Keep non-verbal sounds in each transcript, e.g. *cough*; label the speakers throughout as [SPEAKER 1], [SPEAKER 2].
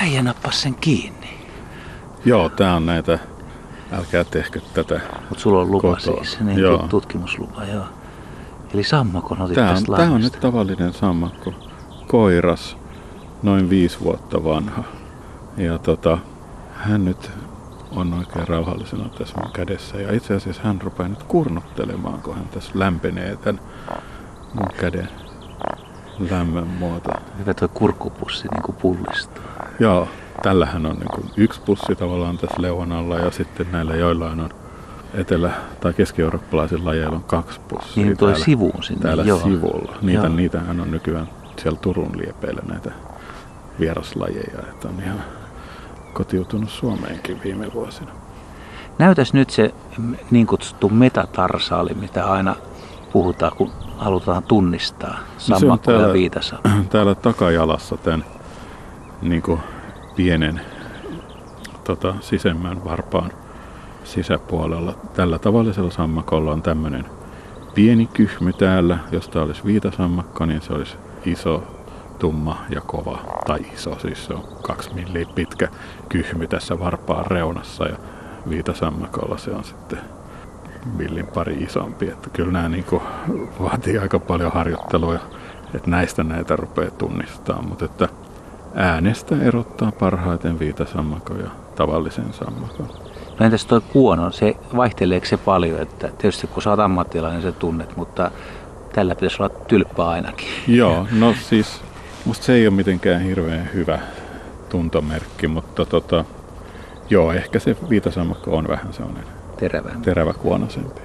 [SPEAKER 1] äijä nappasi sen kiinni.
[SPEAKER 2] Joo, tää on näitä, älkää tehkö tätä.
[SPEAKER 1] Mutta sulla on lupa
[SPEAKER 2] Kotoa.
[SPEAKER 1] siis, niin
[SPEAKER 2] Joo.
[SPEAKER 1] tu- tutkimuslupa, joo. Eli sammakon otit
[SPEAKER 2] Tää on,
[SPEAKER 1] tästä
[SPEAKER 2] tää on nyt tavallinen sammakko. Koiras, noin viisi vuotta vanha. Ja tota, hän nyt on oikein rauhallisena tässä mun kädessä. Ja itse asiassa hän rupeaa nyt kurnuttelemaan, kun hän tässä lämpenee tämän mun käden lämmön muoto.
[SPEAKER 1] Hyvä toi kurkkupussi niin kuin pullistuu.
[SPEAKER 2] Joo, tällähän on niin yksi pussi tavallaan tässä leuan alla ja sitten näillä joillain on etelä- tai keski-eurooppalaisilla lajeilla on kaksi pussia.
[SPEAKER 1] Niin toi
[SPEAKER 2] täällä,
[SPEAKER 1] sivuun sinne,
[SPEAKER 2] Täällä
[SPEAKER 1] joo.
[SPEAKER 2] sivulla. Niitä,
[SPEAKER 1] Joo.
[SPEAKER 2] niitähän on nykyään siellä Turun liepeillä näitä vieraslajeja, että on ihan kotiutunut Suomeenkin viime vuosina.
[SPEAKER 1] Näytäs nyt se niin kutsuttu metatarsaali, mitä aina puhutaan, kun halutaan tunnistaa
[SPEAKER 2] on
[SPEAKER 1] sammakko ja
[SPEAKER 2] täällä-
[SPEAKER 1] viitasa. *clears throat*
[SPEAKER 2] Täällä takajalassa tämän niin kuin pienen tota, sisemmän varpaan sisäpuolella. Tällä tavallisella sammakolla on tämmöinen pieni kyhmy täällä. Jos tämä olisi viitasammakko, niin se olisi iso, tumma ja kova. Tai iso, siis se on kaksi milliä pitkä kyhmy tässä varpaan reunassa. Ja viitasammakolla se on sitten millin pari isompi. Että kyllä nämä niin vaatii aika paljon harjoittelua, että näistä näitä rupeaa tunnistamaan. Mutta että äänestä erottaa parhaiten viitasammakon ja tavallisen sammakon.
[SPEAKER 1] No entäs toi kuono, se vaihteleeko se paljon? Että tietysti kun sä oot ammattilainen, se tunnet, mutta tällä pitäisi olla tylppä ainakin.
[SPEAKER 2] Joo, no siis musta se ei ole mitenkään hirveän hyvä tuntomerkki, mutta tota, joo, ehkä se viitasammakko on vähän sellainen
[SPEAKER 1] Terävä.
[SPEAKER 2] teräväkuonoisempi.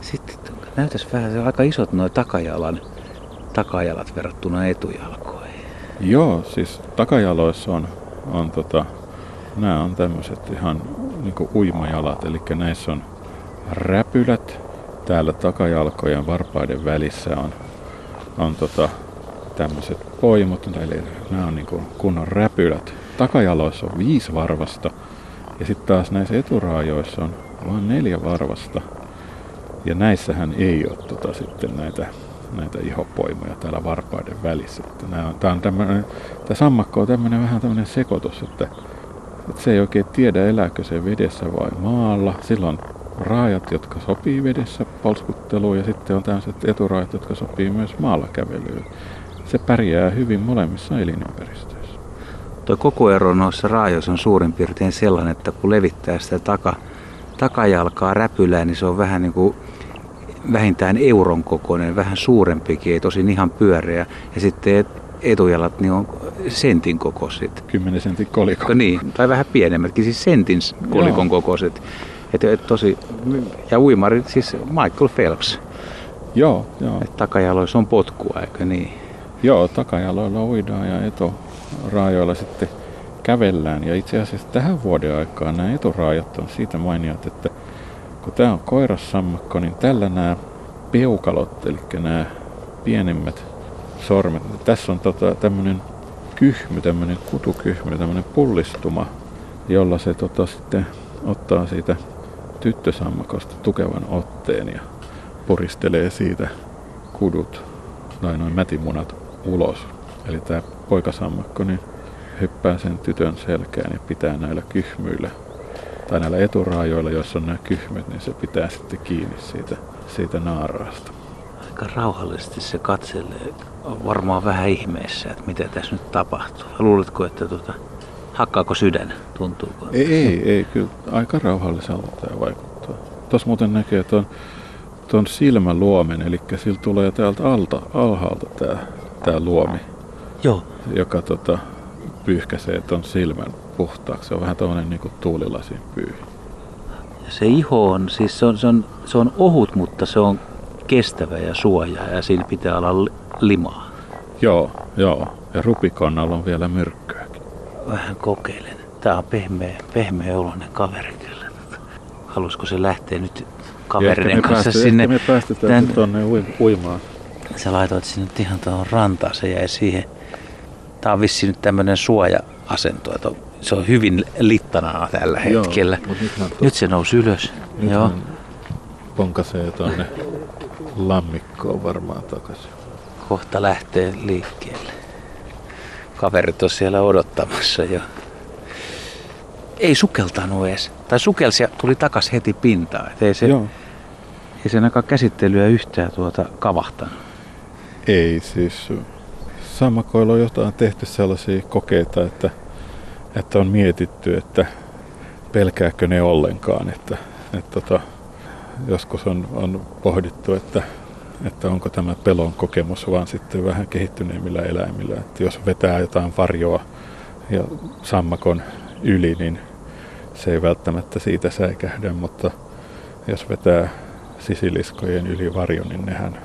[SPEAKER 1] Sitten näytäisi vähän, se on aika isot nuo takajalan, takajalat verrattuna etujalkoihin.
[SPEAKER 2] Joo, siis takajaloissa on, on tota, nämä on tämmöiset ihan niinku uimajalat, eli näissä on räpylät. Täällä takajalkojen varpaiden välissä on, on tota, tämmöiset poimut, eli nämä on niinku kunnon räpylät. Takajaloissa on viisi varvasta ja sitten taas näissä eturaajoissa on vain neljä varvasta. Ja näissähän ei ole tota, sitten näitä, näitä ihopoimuja täällä varpaiden välissä. Että nää on, tää on tämmönen, tää sammakko on tämmönen vähän tämmönen sekoitus, että, että se ei oikein tiedä elääkö se vedessä vai maalla. Silloin raajat, jotka sopii vedessä polskutteluun ja sitten on tämmöiset eturaajat, jotka sopii myös maalla kävelyyn. Se pärjää hyvin molemmissa elinympäristöissä.
[SPEAKER 1] Tuo koko ero noissa raajoissa on suurin piirtein sellainen, että kun levittää sitä taka, takajalkaa räpylään, niin se on vähän niin kuin vähintään euron kokoinen, vähän suurempikin, ei tosin ihan pyöreä. Ja sitten et- etujalat niin on sentin kokoiset.
[SPEAKER 2] 10 sentin kolikko.
[SPEAKER 1] Ko Niin, tai vähän pienemmätkin, siis sentin kolikon
[SPEAKER 2] Joo.
[SPEAKER 1] kokoiset. Et, et tosi, ja uimari, siis Michael Phelps,
[SPEAKER 2] Joo, joo.
[SPEAKER 1] että takajaloissa on potkua, eikö niin?
[SPEAKER 2] Joo, takajaloilla uidaan ja eturaajoilla sitten kävellään. Ja itse asiassa tähän vuoden aikaan nämä eturaajat on siitä mainiot, että kun tämä on koirassammakko, niin tällä nämä peukalot, eli nämä pienimmät sormet, tässä on tota, tämmöinen kyhmy, tämmöinen kutukyhmy, tämmöinen pullistuma, jolla se tota, sitten ottaa siitä tyttösammakosta tukevan otteen ja puristelee siitä kudut tai noin mätimunat ulos. Eli tämä poikasammakko niin hyppää sen tytön selkään ja pitää näillä kyhmyillä tai näillä eturaajoilla, joissa on nämä kyhmyt, niin se pitää sitten kiinni siitä, siitä naaraasta.
[SPEAKER 1] Aika rauhallisesti se katselee. On varmaan vähän ihmeessä, että mitä tässä nyt tapahtuu. Luuletko, että tuota, hakkaako sydän? Tuntuuko?
[SPEAKER 2] Ei, ei, ei kyllä aika rauhalliselta tämä vaikuttaa. Tuossa muuten näkee tuon, tuon silmäluomen, eli sillä tulee täältä alta, alhaalta tämä, tämä luomi,
[SPEAKER 1] Joo.
[SPEAKER 2] joka tota, pyyhkäisee tuon silmän puhtaaksi. Se on vähän tämmöinen niin tuulilasin pyyhi.
[SPEAKER 1] Se iho on, siis se on, se, on, se on ohut, mutta se on kestävä ja suojaa ja siinä pitää olla li- limaa.
[SPEAKER 2] Joo, joo. Ja rupikonnalla on vielä myrkkyäkin.
[SPEAKER 1] Vähän kokeilen. Tää on pehmeä, pehmeä oloinen kaveri kyllä. Haluaisiko se lähteä nyt
[SPEAKER 2] me
[SPEAKER 1] kanssa
[SPEAKER 2] päästy-
[SPEAKER 1] sinne?
[SPEAKER 2] Ehkä me päästetään tuonne ui- uimaan.
[SPEAKER 1] Sä laitoit sinne ihan tuohon rantaan, se jäi siihen. Tää on vissi nyt tämmönen suoja-asento, että on- se on hyvin littanaa tällä
[SPEAKER 2] Joo,
[SPEAKER 1] hetkellä.
[SPEAKER 2] to-
[SPEAKER 1] Nyt se nousi ylös.
[SPEAKER 2] Nyt
[SPEAKER 1] Joo.
[SPEAKER 2] ponkasee tuonne lammikkoon varmaan takaisin.
[SPEAKER 1] Kohta lähtee liikkeelle. Kaverit on siellä odottamassa jo. ei sukeltanut edes. Tai sukelsi ja tuli takas heti pintaan. Et ei se,
[SPEAKER 2] Joo.
[SPEAKER 1] ei sen aika käsittelyä yhtään tuota kavahtanut.
[SPEAKER 2] Ei siis. Sammakoilla on jotain tehty sellaisia kokeita, että, että on mietitty, että pelkääkö ne ollenkaan. Että, että tota, joskus on, on pohdittu, että, että onko tämä pelon kokemus vaan sitten vähän kehittyneemmillä eläimillä. Että jos vetää jotain varjoa ja sammakon yli, niin se ei välttämättä siitä säikähdä, mutta jos vetää sisiliskojen yli varjo, niin nehän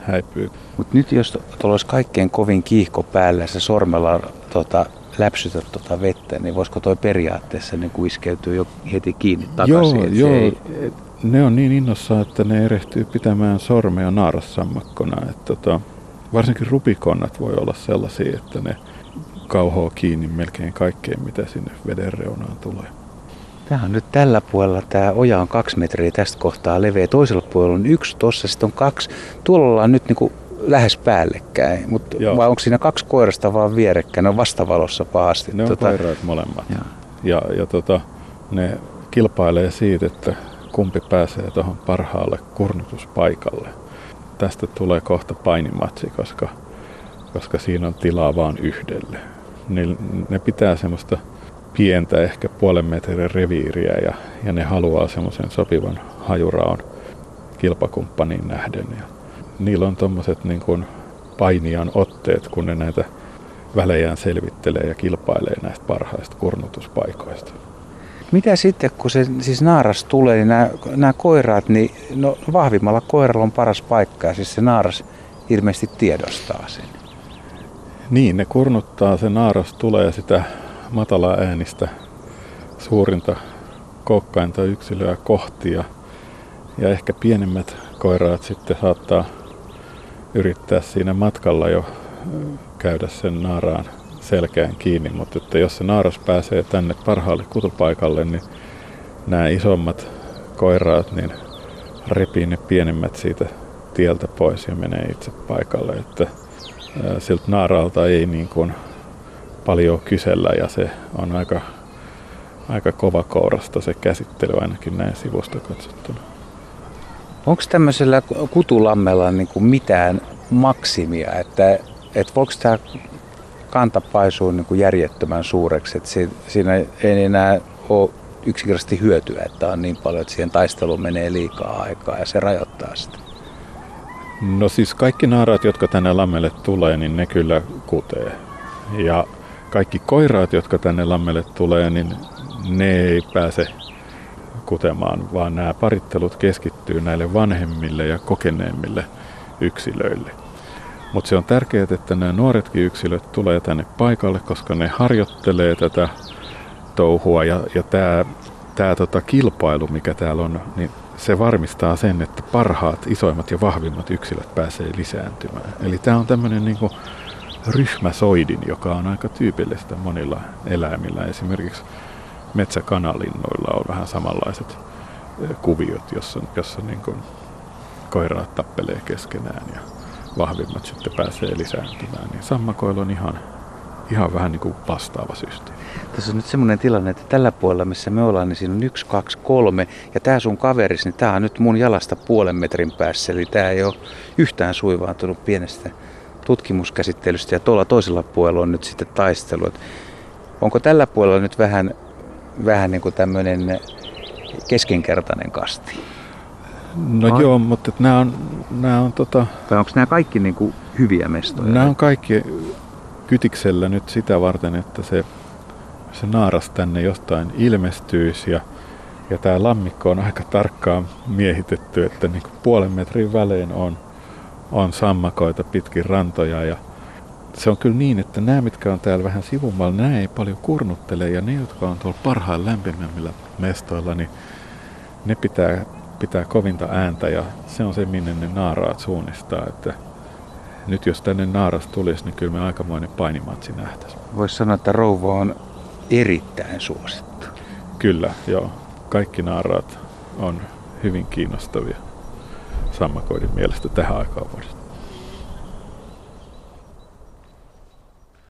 [SPEAKER 2] häipyy.
[SPEAKER 1] Mutta nyt jos tuolla olisi kaikkein kovin kiihko päällä se sormella tota, läpsytä tuota vettä, niin voisiko toi periaatteessa niin kuin iskeytyä jo heti kiinni takaisin?
[SPEAKER 2] Joo, joo.
[SPEAKER 1] Ei,
[SPEAKER 2] Ne on niin innossa, että ne erehtyy pitämään sormea naarassammakkona. Että tota, varsinkin rupikonnat voi olla sellaisia, että ne kauhoo kiinni melkein kaikkeen, mitä sinne veden reunaan tulee.
[SPEAKER 1] Tämä on nyt tällä puolella, tämä oja on kaksi metriä tästä kohtaa leveä. Toisella puolella on yksi tossa, sitten on kaksi. Tuolla ollaan nyt niin kuin lähes päällekkäin, mutta vai onko siinä kaksi koirasta vaan vierekkäin? Ne on vastavalossa pahasti.
[SPEAKER 2] Ne on
[SPEAKER 1] Tota,
[SPEAKER 2] koiraat molemmat.
[SPEAKER 1] joo.
[SPEAKER 2] Ja, ja tota, ne kilpailee siitä, että kumpi pääsee tuohon parhaalle kurnutuspaikalle. Tästä tulee kohta painimatsi, koska, koska siinä on tilaa vain yhdelle. Ne, ne pitää semmoista pientä, ehkä puolen metrin reviiriä ja, ja ne haluaa semmoisen sopivan hajuraon kilpakumppanin nähden. Ja niillä on tommoset niin kuin painijan otteet, kun ne näitä välejään selvittelee ja kilpailee näistä parhaista kurnutuspaikoista.
[SPEAKER 1] Mitä sitten, kun se siis naaras tulee, niin nämä, nämä koiraat, niin no, vahvimmalla koiralla on paras paikka ja siis se naaras ilmeisesti tiedostaa sen.
[SPEAKER 2] Niin, ne kurnuttaa, se naaras tulee sitä matala äänistä suurinta koukkainta yksilöä kohti ja, ja ehkä pienemmät koiraat sitten saattaa yrittää siinä matkalla jo käydä sen naaraan selkään kiinni, mutta että jos se naaras pääsee tänne parhaalle kutupaikalle, niin nämä isommat koiraat niin repii ne pienemmät siitä tieltä pois ja menee itse paikalle, että siltä naaraalta ei niin kuin paljon kysellä ja se on aika, aika kova kourasta se käsittely ainakin näin sivusta katsottuna.
[SPEAKER 1] Onko tämmöisellä kutulammella niin kuin mitään maksimia, että, että voiko tämä kanta paisua niin kuin järjettömän suureksi, että si- siinä ei enää ole yksinkertaisesti hyötyä, että on niin paljon, että siihen taisteluun menee liikaa aikaa ja se rajoittaa sitä.
[SPEAKER 2] No siis kaikki naaraat, jotka tänne lammelle tulee, niin ne kyllä kutee. Ja kaikki koiraat, jotka tänne lammelle tulee, niin ne ei pääse kutemaan, vaan nämä parittelut keskittyy näille vanhemmille ja kokeneemmille yksilöille. Mutta se on tärkeää, että nämä nuoretkin yksilöt tulee tänne paikalle, koska ne harjoittelee tätä touhua ja, ja tämä tää tota kilpailu, mikä täällä on, niin se varmistaa sen, että parhaat, isoimmat ja vahvimmat yksilöt pääsee lisääntymään. Eli tämä on tämmöinen niinku ryhmäsoidin, joka on aika tyypillistä monilla eläimillä. Esimerkiksi metsäkanalinnoilla on vähän samanlaiset kuviot, jossa, jossa niinku koiraat tappelee keskenään ja vahvimmat sitten pääsee lisääntymään. Niin sammakoilla on ihan, ihan vähän niin kuin vastaava systeemi.
[SPEAKER 1] Tässä on nyt semmoinen tilanne, että tällä puolella, missä me ollaan, niin siinä on yksi, kaksi, kolme. Ja tämä sun kaveris, niin tämä on nyt mun jalasta puolen metrin päässä. Eli tämä ei ole yhtään suivaantunut pienestä tutkimuskäsittelystä. Ja tuolla toisella puolella on nyt sitten taistelu. Et onko tällä puolella nyt vähän, vähän niin kuin tämmöinen keskinkertainen kasti?
[SPEAKER 2] No
[SPEAKER 1] Ai.
[SPEAKER 2] joo, mutta nämä on, nämä on, tota,
[SPEAKER 1] Vai onko nämä kaikki niin kuin hyviä mestoja?
[SPEAKER 2] nämä on kaikki kytiksellä nyt sitä varten, että se, se naaras tänne jostain ilmestyisi ja, ja tämä lammikko on aika tarkkaan miehitetty, että niin kuin puolen metrin välein on, on sammakoita pitkin rantoja ja se on kyllä niin, että nämä, mitkä on täällä vähän sivummalla, nämä ei paljon kurnuttele ja ne, jotka on tuolla parhailla lämpimämmillä mestoilla, niin ne pitää, pitää kovinta ääntä ja se on se, minne ne naaraat suunnistaa, että nyt jos tänne naaras tulisi, niin kyllä me aikamoinen painimatsi nähtäisi.
[SPEAKER 1] Voisi sanoa, että rouva on erittäin suosittu.
[SPEAKER 2] Kyllä, joo. Kaikki naaraat on hyvin kiinnostavia sammakoiden mielestä tähän aikaan vuodesta.